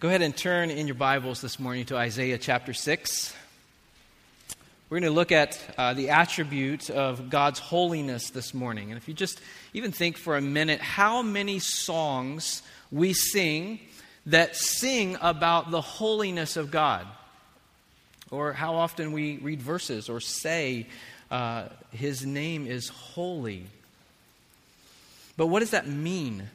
Go ahead and turn in your Bibles this morning to Isaiah chapter 6. We're going to look at uh, the attribute of God's holiness this morning. And if you just even think for a minute how many songs we sing that sing about the holiness of God, or how often we read verses or say, uh, His name is holy. But what does that mean?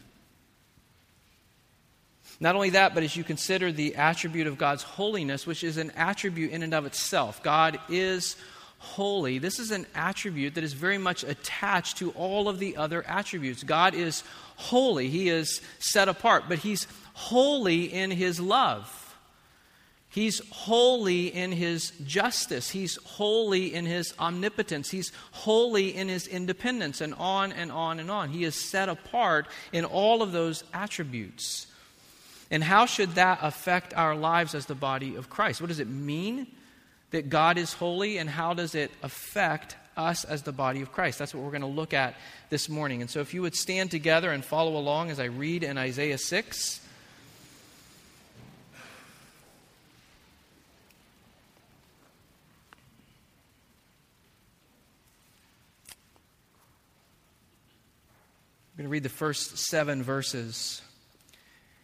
Not only that, but as you consider the attribute of God's holiness, which is an attribute in and of itself, God is holy. This is an attribute that is very much attached to all of the other attributes. God is holy, He is set apart, but He's holy in His love. He's holy in his justice. He's holy in his omnipotence. He's holy in his independence, and on and on and on. He is set apart in all of those attributes. And how should that affect our lives as the body of Christ? What does it mean that God is holy, and how does it affect us as the body of Christ? That's what we're going to look at this morning. And so, if you would stand together and follow along as I read in Isaiah 6. I'm going to read the first seven verses.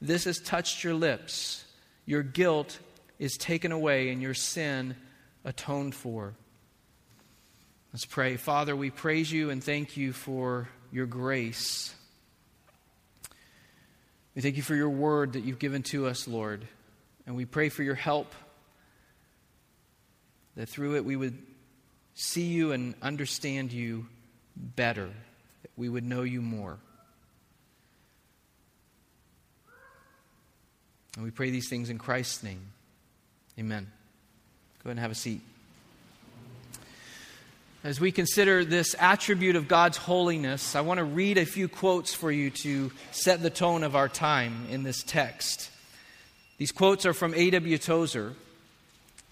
this has touched your lips. Your guilt is taken away and your sin atoned for. Let's pray. Father, we praise you and thank you for your grace. We thank you for your word that you've given to us, Lord. And we pray for your help, that through it we would see you and understand you better, that we would know you more. And we pray these things in Christ's name. Amen. Go ahead and have a seat. As we consider this attribute of God's holiness, I want to read a few quotes for you to set the tone of our time in this text. These quotes are from A.W. Tozer.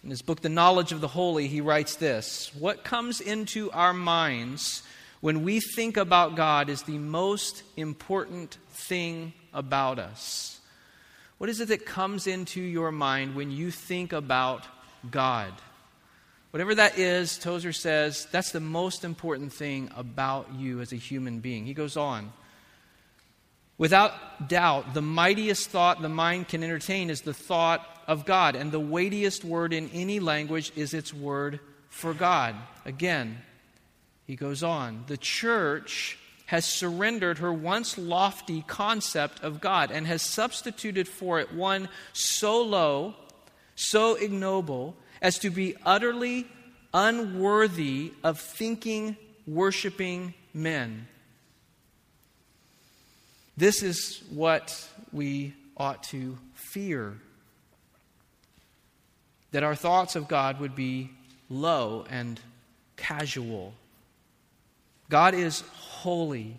In his book, The Knowledge of the Holy, he writes this What comes into our minds when we think about God is the most important thing about us. What is it that comes into your mind when you think about God? Whatever that is, Tozer says, that's the most important thing about you as a human being. He goes on. Without doubt, the mightiest thought the mind can entertain is the thought of God, and the weightiest word in any language is its word for God. Again, he goes on. The church has surrendered her once lofty concept of God and has substituted for it one so low, so ignoble, as to be utterly unworthy of thinking, worshiping men. This is what we ought to fear that our thoughts of God would be low and casual. God is holy.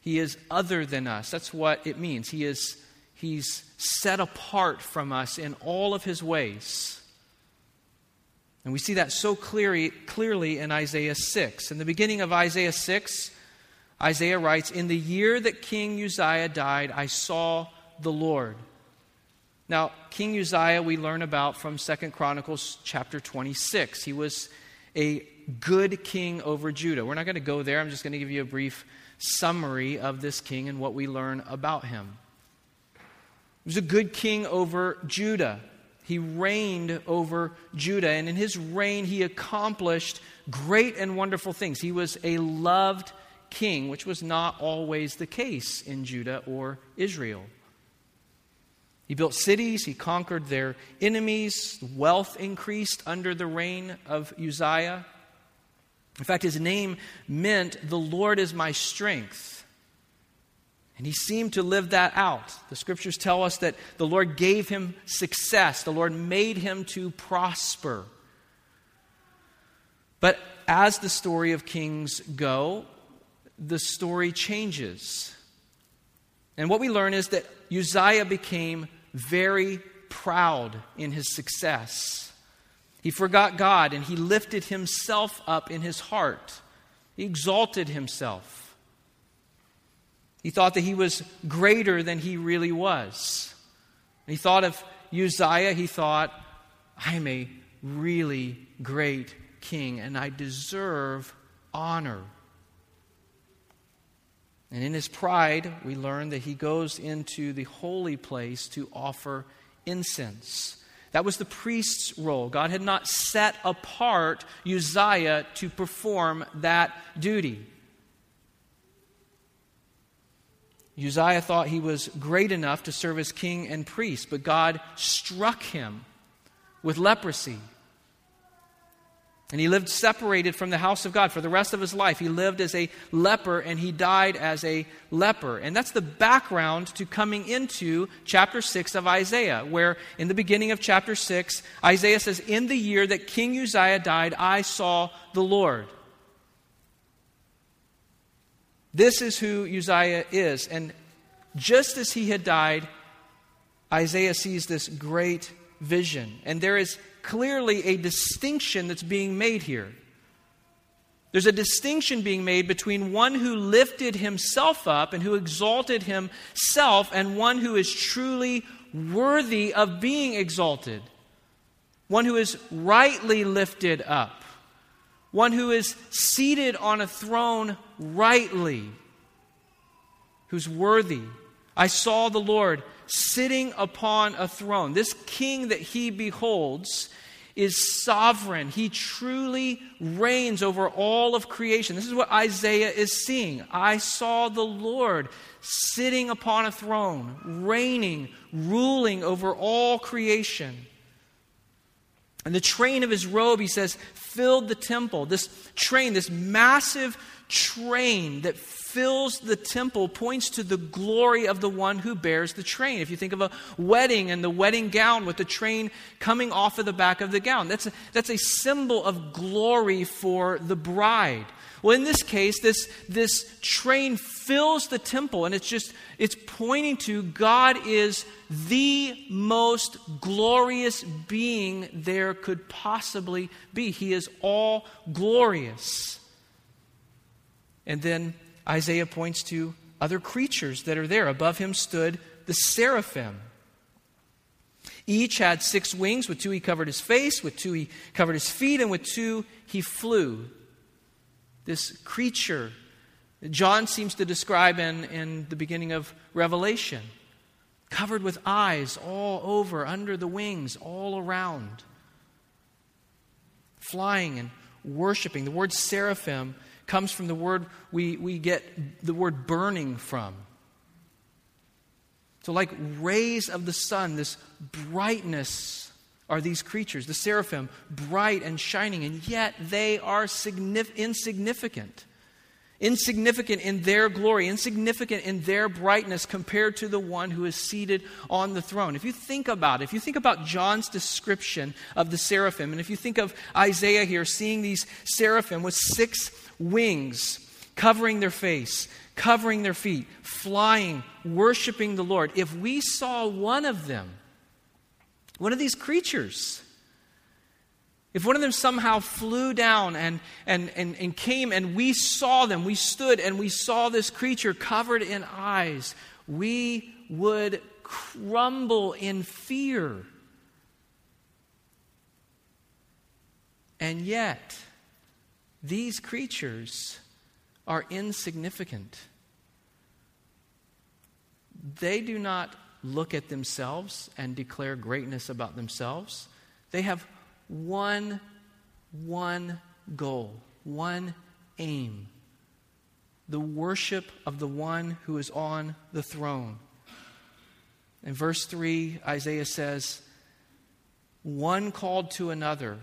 He is other than us. That's what it means. He is he's set apart from us in all of his ways. And we see that so clearly, clearly in Isaiah 6. In the beginning of Isaiah 6, Isaiah writes, In the year that King Uzziah died, I saw the Lord. Now, King Uzziah we learn about from Second Chronicles chapter 26. He was a good king over Judah. We're not going to go there. I'm just going to give you a brief summary of this king and what we learn about him. He was a good king over Judah. He reigned over Judah, and in his reign, he accomplished great and wonderful things. He was a loved king, which was not always the case in Judah or Israel. He built cities, he conquered their enemies, wealth increased under the reign of Uzziah. In fact, his name meant, The Lord is my strength. And he seemed to live that out. The scriptures tell us that the Lord gave him success, the Lord made him to prosper. But as the story of kings go, the story changes. And what we learn is that Uzziah became very proud in his success. He forgot God and he lifted himself up in his heart. He exalted himself. He thought that he was greater than he really was. he thought of Uzziah, he thought, I'm a really great king and I deserve honor. And in his pride, we learn that he goes into the holy place to offer incense. That was the priest's role. God had not set apart Uzziah to perform that duty. Uzziah thought he was great enough to serve as king and priest, but God struck him with leprosy. And he lived separated from the house of God for the rest of his life. He lived as a leper and he died as a leper. And that's the background to coming into chapter 6 of Isaiah, where in the beginning of chapter 6, Isaiah says, In the year that King Uzziah died, I saw the Lord. This is who Uzziah is. And just as he had died, Isaiah sees this great vision. And there is clearly a distinction that's being made here. There's a distinction being made between one who lifted himself up and who exalted himself and one who is truly worthy of being exalted. One who is rightly lifted up. One who is seated on a throne rightly. Who's worthy. I saw the Lord sitting upon a throne. This king that he beholds is sovereign. He truly reigns over all of creation. This is what Isaiah is seeing. I saw the Lord sitting upon a throne, reigning, ruling over all creation. And the train of his robe, he says, filled the temple. This train, this massive train that fills the temple points to the glory of the one who bears the train. If you think of a wedding and the wedding gown with the train coming off of the back of the gown, that's a, that's a symbol of glory for the bride. Well, in this case, this, this train fills the temple, and it's just, it's pointing to God is the most glorious being there could possibly be. He is all glorious. And then Isaiah points to other creatures that are there. Above him stood the seraphim. Each had six wings. With two, he covered his face. With two, he covered his feet. And with two, he flew. This creature, John seems to describe in, in the beginning of Revelation, covered with eyes all over, under the wings, all around, flying and worshiping. The word seraphim comes from the word we, we get the word burning from. So, like rays of the sun, this brightness are these creatures, the seraphim, bright and shining, and yet they are signif- insignificant. Insignificant in their glory, insignificant in their brightness compared to the one who is seated on the throne. If you think about it, if you think about John's description of the seraphim, and if you think of Isaiah here seeing these seraphim with six wings, covering their face, covering their feet, flying, worshiping the Lord. If we saw one of them, one of these creatures, if one of them somehow flew down and, and, and, and came and we saw them, we stood and we saw this creature covered in eyes, we would crumble in fear. And yet, these creatures are insignificant. They do not look at themselves and declare greatness about themselves. They have one, one goal, one aim the worship of the one who is on the throne. In verse 3, Isaiah says, One called to another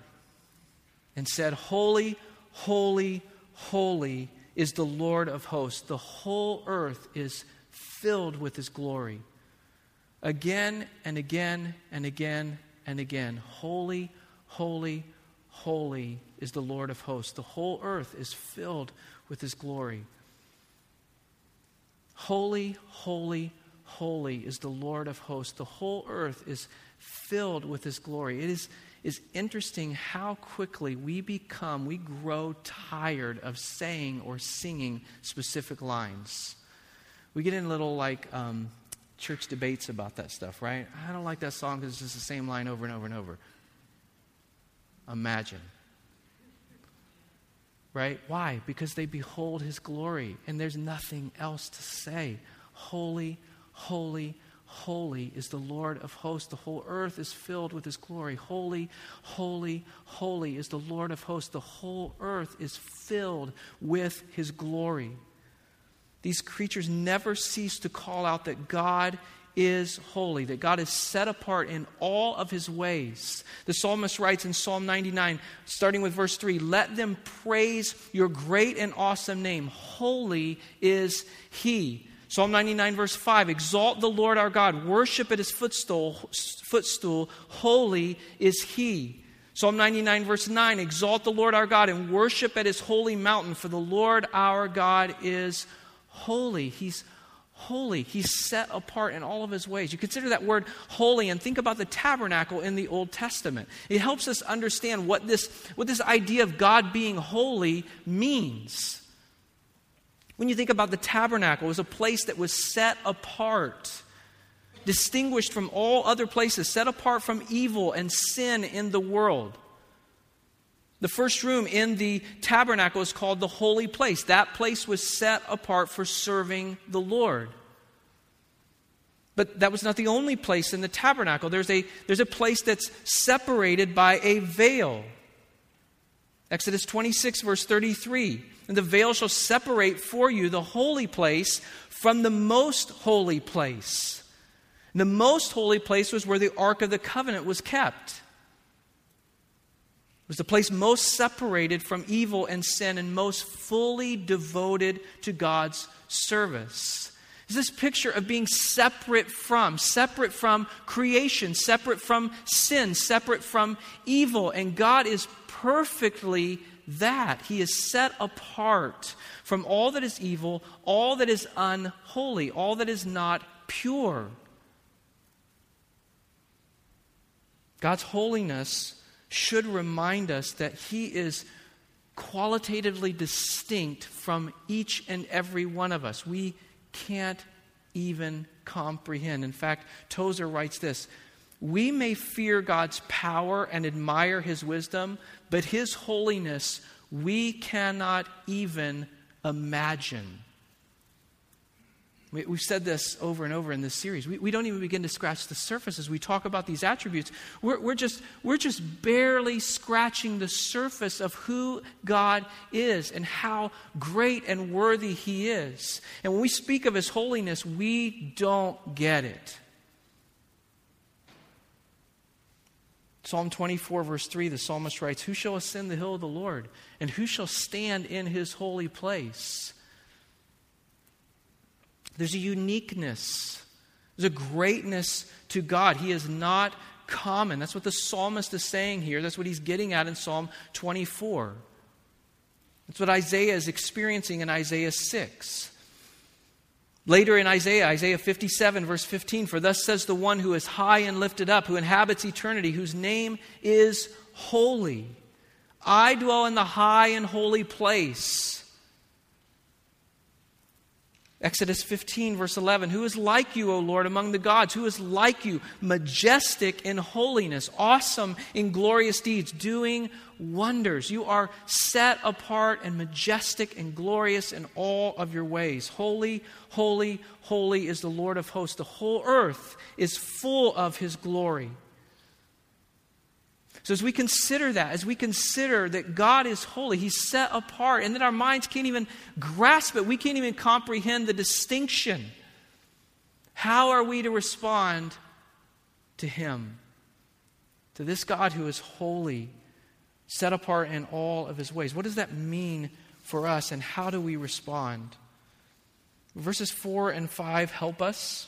and said, Holy, holy, holy is the Lord of hosts. The whole earth is filled with his glory. Again and again and again and again. Holy, holy, holy is the Lord of hosts. The whole earth is filled with his glory. Holy, holy, holy is the Lord of hosts. The whole earth is filled with his glory. It is is interesting how quickly we become, we grow tired of saying or singing specific lines. We get in little like um, church debates about that stuff, right? I don't like that song because it's just the same line over and over and over. Imagine. Right? Why? Because they behold his glory and there's nothing else to say. Holy, holy, Holy is the Lord of hosts. The whole earth is filled with his glory. Holy, holy, holy is the Lord of hosts. The whole earth is filled with his glory. These creatures never cease to call out that God is holy, that God is set apart in all of his ways. The psalmist writes in Psalm 99, starting with verse 3 Let them praise your great and awesome name. Holy is he. Psalm 99, verse 5 Exalt the Lord our God, worship at his footstool, footstool. Holy is he. Psalm 99, verse 9 Exalt the Lord our God and worship at his holy mountain, for the Lord our God is holy. He's holy. He's set apart in all of his ways. You consider that word holy and think about the tabernacle in the Old Testament. It helps us understand what this, what this idea of God being holy means. When you think about the tabernacle, it was a place that was set apart, distinguished from all other places, set apart from evil and sin in the world. The first room in the tabernacle is called the holy place. That place was set apart for serving the Lord. But that was not the only place in the tabernacle. There's a, there's a place that's separated by a veil. Exodus 26, verse 33 and the veil shall separate for you the holy place from the most holy place. And the most holy place was where the Ark of the Covenant was kept. It was the place most separated from evil and sin and most fully devoted to God's service. Is this picture of being separate from, separate from creation, separate from sin, separate from evil. And God is perfectly that. He is set apart from all that is evil, all that is unholy, all that is not pure. God's holiness should remind us that He is qualitatively distinct from each and every one of us. We can't even comprehend. In fact, Tozer writes this We may fear God's power and admire His wisdom, but his holiness we cannot even imagine. We, have said this over and over in this series. We, we, don't even begin to scratch the surface as we talk about these attributes. We're, we're, just, we're just barely scratching the surface of who God is and how great and worthy He is. And when we speak of His holiness, we don't get it. Psalm 24, verse 3, the psalmist writes, Who shall ascend the hill of the Lord? And who shall stand in his holy place? There's a uniqueness, there's a greatness to God. He is not common. That's what the psalmist is saying here. That's what he's getting at in Psalm 24. That's what Isaiah is experiencing in Isaiah 6. Later in Isaiah, Isaiah 57, verse 15, for thus says the one who is high and lifted up, who inhabits eternity, whose name is holy. I dwell in the high and holy place. Exodus 15, verse 11 Who is like you, O Lord, among the gods? Who is like you, majestic in holiness, awesome in glorious deeds, doing wonders? You are set apart and majestic and glorious in all of your ways. Holy, holy, holy is the Lord of hosts. The whole earth is full of his glory. So, as we consider that, as we consider that God is holy, He's set apart, and that our minds can't even grasp it, we can't even comprehend the distinction. How are we to respond to Him? To this God who is holy, set apart in all of His ways. What does that mean for us, and how do we respond? Verses 4 and 5 help us.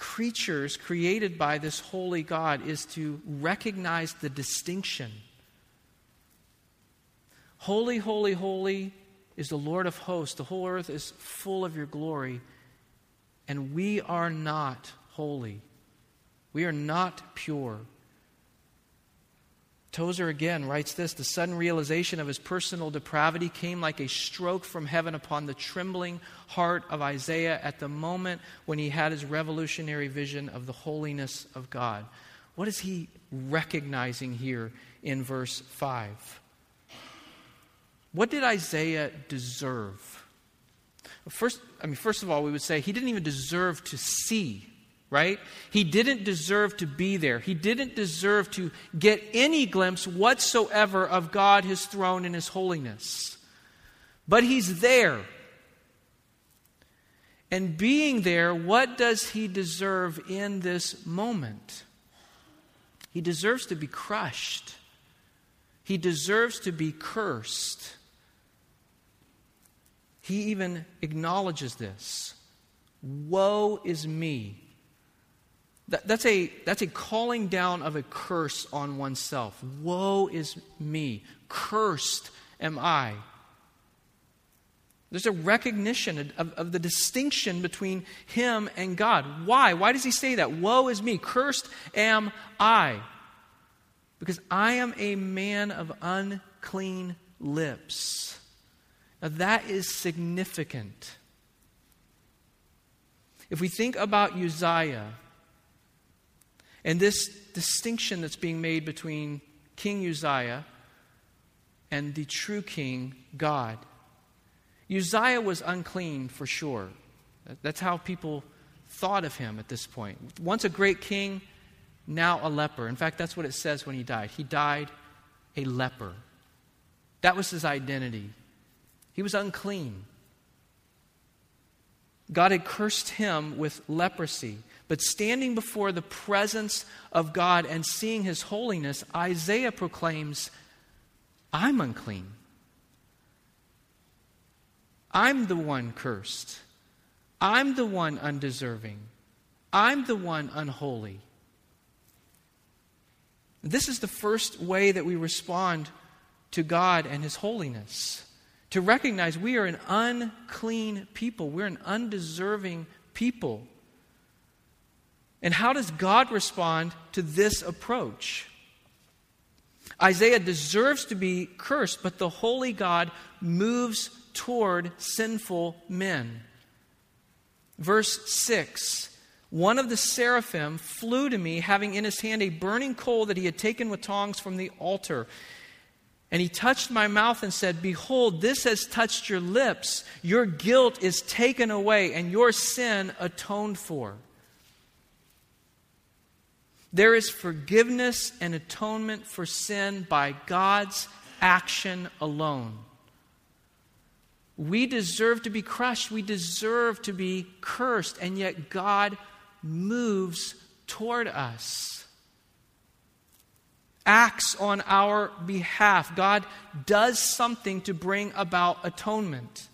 creatures created by this holy God is to recognize the distinction. Holy, holy, holy is the Lord of hosts. The whole earth is full of your glory, and we are not holy. We are not pure. Tozer again writes this The sudden realization of his personal depravity came like a stroke from heaven upon the trembling heart of Isaiah at the moment when he had his revolutionary vision of the holiness of God. What is he recognizing here in verse 5? What did Isaiah deserve? First, I mean, first of all, we would say he didn't even deserve to see right? He didn't deserve to be there. He didn't deserve to get any glimpse whatsoever of God, His throne, and His holiness. But He's there. And being there, what does He deserve in this moment? He deserves to be crushed. He deserves to be cursed. He even acknowledges this. Woe is me that, that's, a, that's a calling down of a curse on oneself. Woe is me. Cursed am I. There's a recognition of, of, the distinction between him and God. Why? Why does he say that? Woe is me. Cursed am I. Because I am a man of unclean lips. Now that is significant. If we think about Uzziah, and this distinction that's being made between King Uzziah and the true king, God. Uzziah was unclean for sure. That's how people thought of him at this point. Once a great king, now a leper. In fact, that's what it says when he died. He died a leper. That was his identity. He was unclean. God had cursed him with leprosy. But standing before the presence of God and seeing his holiness, Isaiah proclaims, I'm unclean. I'm the one cursed. I'm the one undeserving. I'm the one unholy. This is the first way that we respond to God and His holiness. To recognize we are an unclean people, we're an undeserving people. And how does God respond to this approach? Isaiah deserves to be cursed, but the holy God moves toward sinful men. Verse 6 One of the seraphim flew to me, having in his hand a burning coal that he had taken with tongs from the altar. And he touched my mouth and said, Behold, this has touched your lips. Your guilt is taken away, and your sin atoned for. There is forgiveness and atonement for sin by God's action alone. We deserve to be crushed, we deserve to be cursed, and yet God moves toward us. Acts on our behalf. God does something to bring about atonement.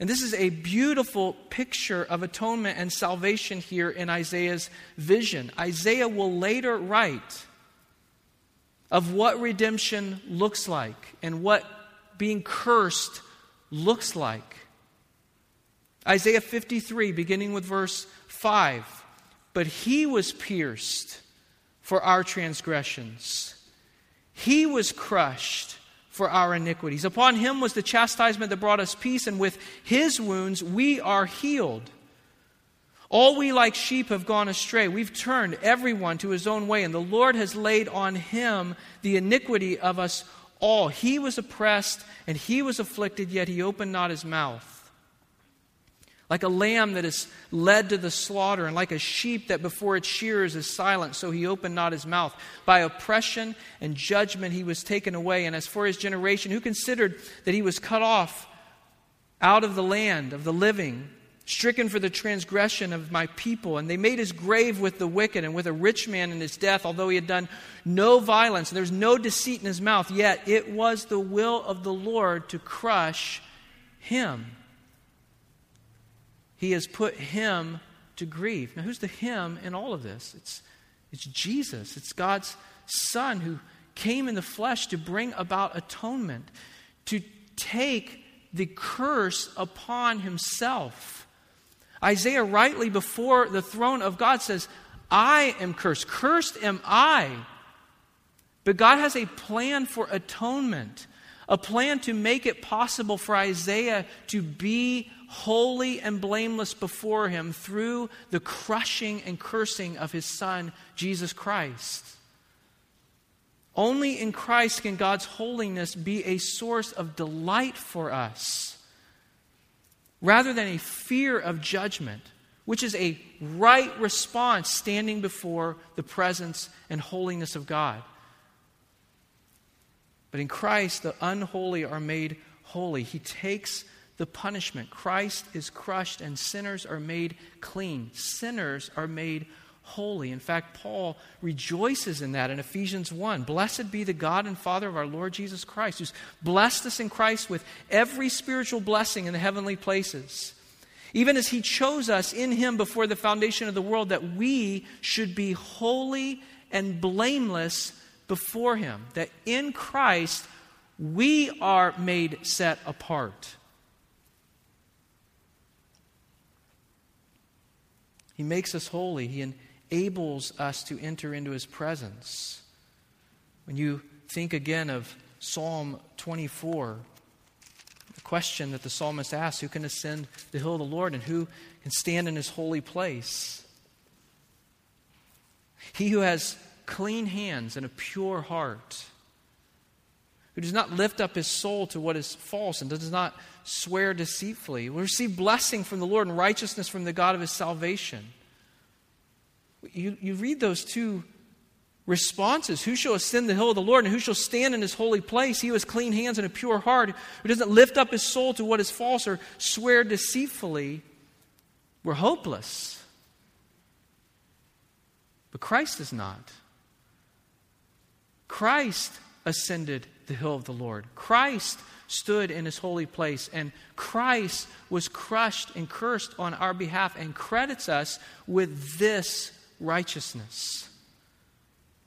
And this is a beautiful picture of atonement and salvation here in Isaiah's vision. Isaiah will later write of what redemption looks like and what being cursed looks like. Isaiah 53, beginning with verse 5. But he was pierced for our transgressions, he was crushed for our iniquities. Upon him was the chastisement that brought us peace, and with his wounds we are healed. All we like sheep have gone astray. We've turned everyone to his own way, and the Lord has laid on him the iniquity of us all. He was oppressed and he was afflicted, yet he opened not his mouth. Like a lamb that is led to the slaughter, and like a sheep that before its shearers is silent, so he opened not his mouth. By oppression and judgment he was taken away. And as for his generation, who considered that he was cut off out of the land of the living, stricken for the transgression of my people? And they made his grave with the wicked and with a rich man in his death, although he had done no violence, and there's no deceit in his mouth, yet it was the will of the Lord to crush him. He has put him to grief. Now, who's the him in all of this? It's, it's Jesus. It's God's Son who came in the flesh to bring about atonement, to take the curse upon himself. Isaiah, rightly before the throne of God, says, I am cursed. Cursed am I. But God has a plan for atonement, a plan to make it possible for Isaiah to be holy and blameless before him through the crushing and cursing of his Son, Jesus Christ. Only in Christ can God's holiness be a source of delight for us rather than a fear of judgment, which is a right response standing before the presence and holiness of God. But in Christ, the unholy are made holy. He takes the punishment. Christ is crushed and sinners are made clean. Sinners are made holy. In fact, Paul rejoices in that in Ephesians 1. Blessed be the God and Father of our Lord Jesus Christ, who's blessed us in Christ with every spiritual blessing in the heavenly places. Even as he chose us in him before the foundation of the world, that we should be holy and blameless before him. That in Christ we are made set apart. He makes us holy. He enables us to enter into His presence. When you think again of Psalm 24, the question that the psalmist asks who can ascend the hill of the Lord and who can stand in His holy place? He who has clean hands and a pure heart, who does not lift up his soul to what is false and does not swear deceitfully, will receive blessing from the Lord and righteousness from the God of his salvation. You, you read those two responses Who shall ascend the hill of the Lord, and who shall stand in his holy place? He who has clean hands and a pure heart, who doesn't lift up his soul to what is false or swear deceitfully. We're hopeless. But Christ is not. Christ ascended the hill of the Lord. Christ stood in his holy place, and Christ was crushed and cursed on our behalf and credits us with this righteousness.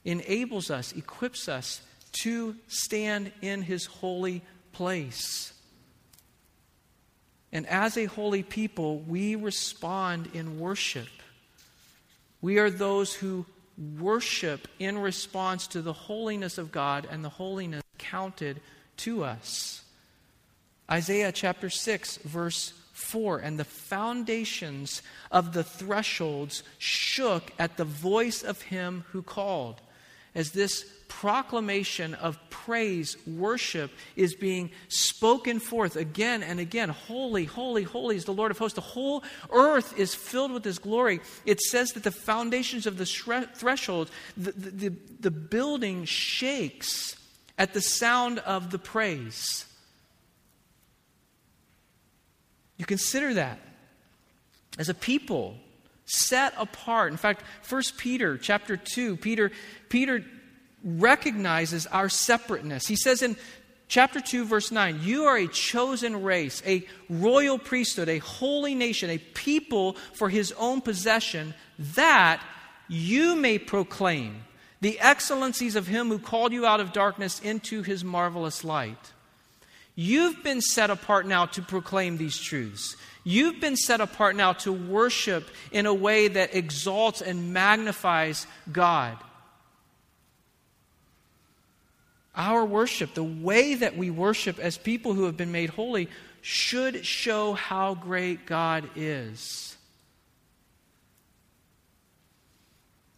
Enables us, equips us to stand in his holy place. And as a holy people, we respond in worship. We are those who worship in response to the holiness of God and the holiness counted to us. Isaiah chapter 6, verse 4 And the foundations of the thresholds shook at the voice of him who called. As this proclamation of praise, worship is being spoken forth again and again. Holy, holy, holy is the Lord of hosts. The whole earth is filled with his glory. It says that the foundations of the threshold, the, the, the building shakes at the sound of the praise. You consider that as a people set apart. In fact, 1 Peter chapter 2, Peter, Peter recognizes our separateness. He says in Chapter 2, verse 9 You are a chosen race, a royal priesthood, a holy nation, a people for his own possession, that you may proclaim the excellencies of him who called you out of darkness into his marvelous light. You've been set apart now to proclaim these truths. You've been set apart now to worship in a way that exalts and magnifies God. Our worship, the way that we worship as people who have been made holy, should show how great God is.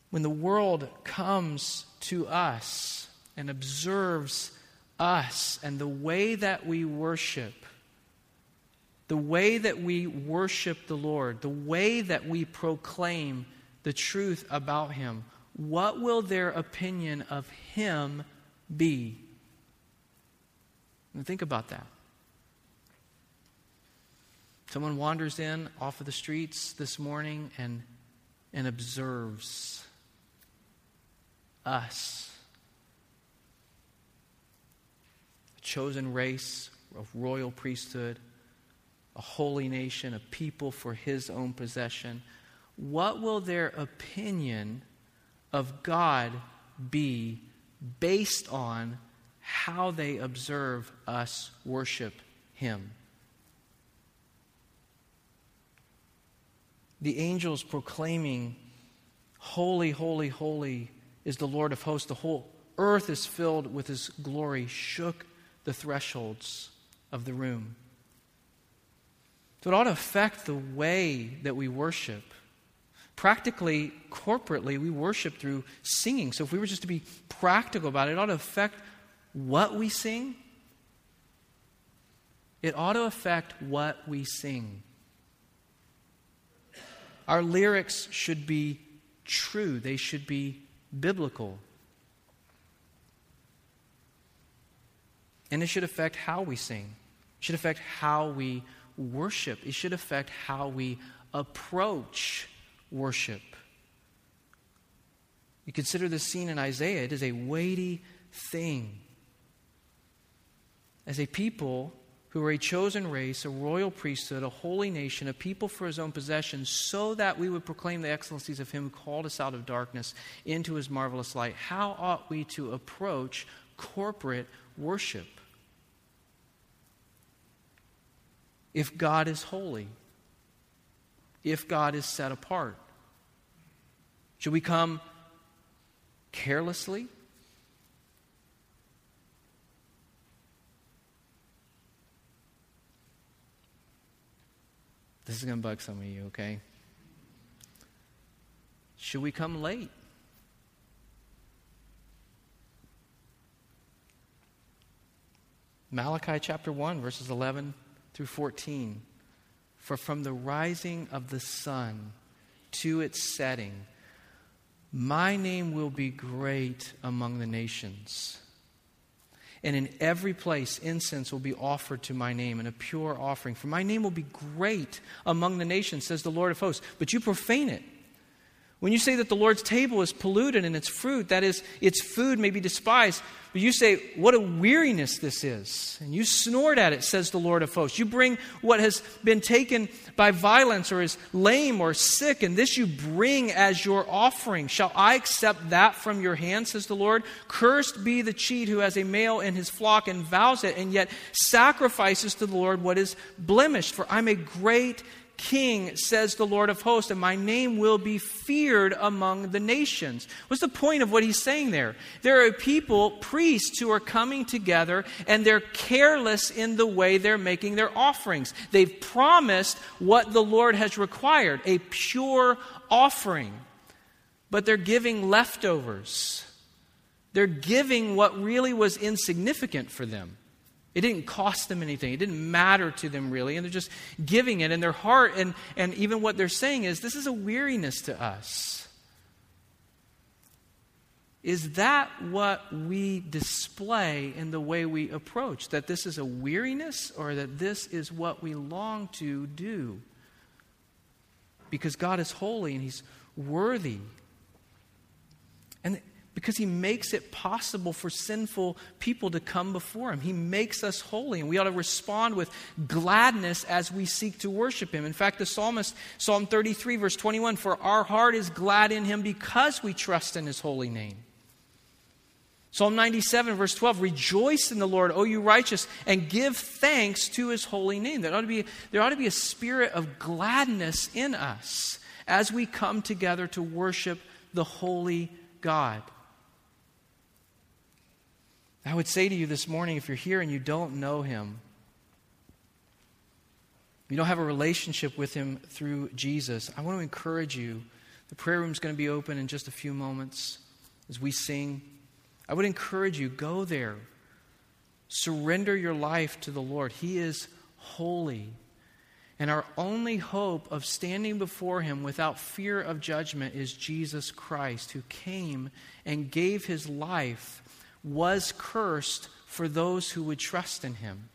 When the world comes to us and observes us and the way that we worship, the way that we worship the Lord, the way that we proclaim the truth about Him, what will their opinion of Him be? And think about that. Someone wanders in off of the streets this morning and, and observes us. A chosen race, a royal priesthood, a holy nation, a people for his own possession. What will their opinion of God be based on how they observe us worship Him. The angels proclaiming, Holy, holy, holy is the Lord of hosts. The whole earth is filled with His glory, shook the thresholds of the room. So it ought to affect the way that we worship practically, corporately, we worship through singing. So if we were just to be practical about it, it ought to affect what we sing. It ought to affect what we sing. Our lyrics should be true, they should be biblical. And it should affect how we sing. It should affect how we worship. It should affect how we approach worship. You consider this scene in Isaiah, it is a weighty thing. As a people who are a chosen race, a royal priesthood, a holy nation, a people for his own possession, so that we would proclaim the excellencies of him who called us out of darkness into his marvelous light, how ought we to approach corporate worship? If God is holy, if God is set apart? Should we come carelessly? This is going to bug some of you, okay? Should we come late? Malachi chapter 1, verses 11 through 14. For from the rising of the sun to its setting, my name will be great among the nations. And in every place, incense will be offered to my name and a pure offering. For my name will be great among the nations, says the Lord of hosts. But you profane it. When you say that the Lord's table is polluted and its fruit, that is, its food may be despised, but you say, What a weariness this is. And you snort at it, says the Lord of hosts. You bring what has been taken by violence or is lame or sick, and this you bring as your offering. Shall I accept that from your hand, says the Lord? Cursed be the cheat who has a male in his flock and vows it, and yet sacrifices to the Lord what is blemished. For I'm a great king, says the Lord of hosts, and my name will be feared among the nations. What's the point of what he's saying there? There are people, priests, who are coming together and they're careless in the way they're making their offerings. They've promised what the Lord has required a pure offering, but they're giving leftovers. They're giving what really was insignificant for them. It didn't cost them anything. It didn't matter to them really. And they're just giving it in their heart. And, and even what they're saying is this is a weariness to us. Is that what we display in the way we approach? That this is a weariness or that this is what we long to do? Because God is holy and He's worthy. And because he makes it possible for sinful people to come before him. He makes us holy, and we ought to respond with gladness as we seek to worship him. In fact, the psalmist, Psalm 33, verse 21, for our heart is glad in him because we trust in his holy name. Psalm 97, verse 12 Rejoice in the Lord, O you righteous, and give thanks to his holy name. There ought, to be, there ought to be a spirit of gladness in us as we come together to worship the holy God. I would say to you this morning if you're here and you don't know him, you don't have a relationship with him through Jesus, I want to encourage you. The prayer room is going to be open in just a few moments as we sing. I would encourage you go there. Surrender your life to the Lord. He is holy. And our only hope of standing before Him without fear of judgment is Jesus Christ, who came and gave His life was cursed for those who would trust in him.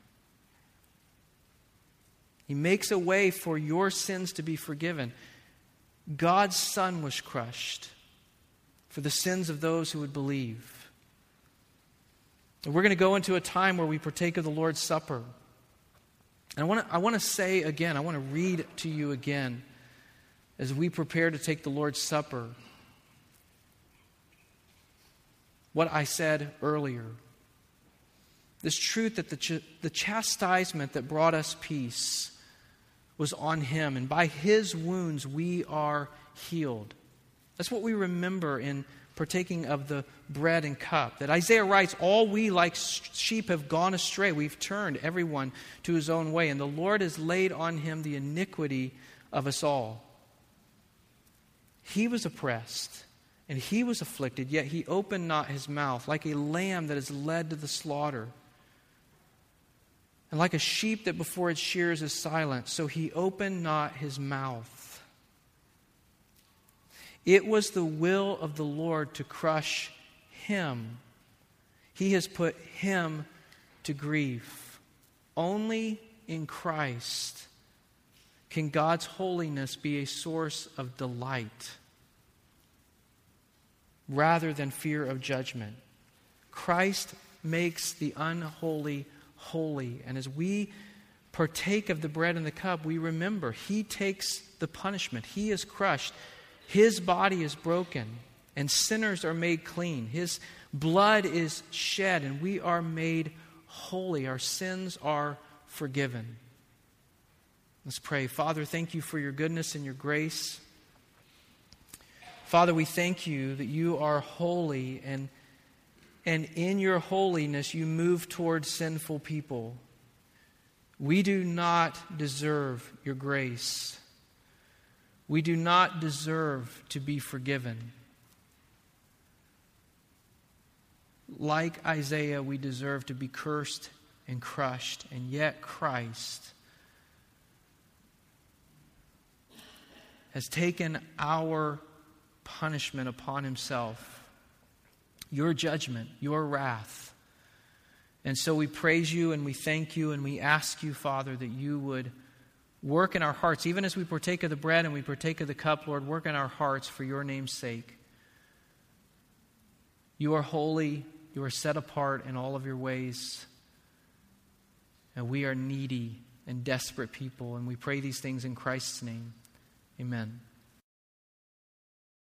He makes a way for your sins to be forgiven. God's Son was crushed for the sins of those who would believe. And we're going to go into a time where we partake of the Lord's Supper. And I want to, I want to say again, I want to read to you again as we prepare to take the Lord's Supper what I said earlier. This truth that the, ch- the chastisement that brought us peace was on him, and by his wounds we are healed. That's what we remember in partaking of the bread and cup. That Isaiah writes, All we like sheep have gone astray. We've turned everyone to his own way, and the Lord has laid on him the iniquity of us all. He was oppressed and he was afflicted, yet he opened not his mouth, like a lamb that is led to the slaughter. And like a sheep that before its shears is silent, so he opened not his mouth. It was the will of the Lord to crush him. He has put him to grief. Only in Christ can God's holiness be a source of delight rather than fear of judgment. Christ makes the unholy holy. And as we partake of the bread and the cup, we remember He takes the punishment, He is crushed, His body is broken, and sinners are made clean. His blood is shed, and we are made holy. Our sins are forgiven. Let's pray. Father, thank you for your goodness and your grace. Father, we thank you that you are holy and, and in your holiness you move towards sinful people. We do not deserve your grace. We do not deserve to be forgiven. Like Isaiah, we deserve to be cursed and crushed, and yet Christ has taken our punishment upon himself, your judgment, your wrath. And so we praise you and we thank you and we ask you, Father, that you would work in our hearts, even as we partake of the bread and we partake of the cup, Lord, work in our hearts for your name's sake. You are holy, you are set apart in all of your ways, and we are needy and desperate people, and we pray these things in Christ's name. Amen.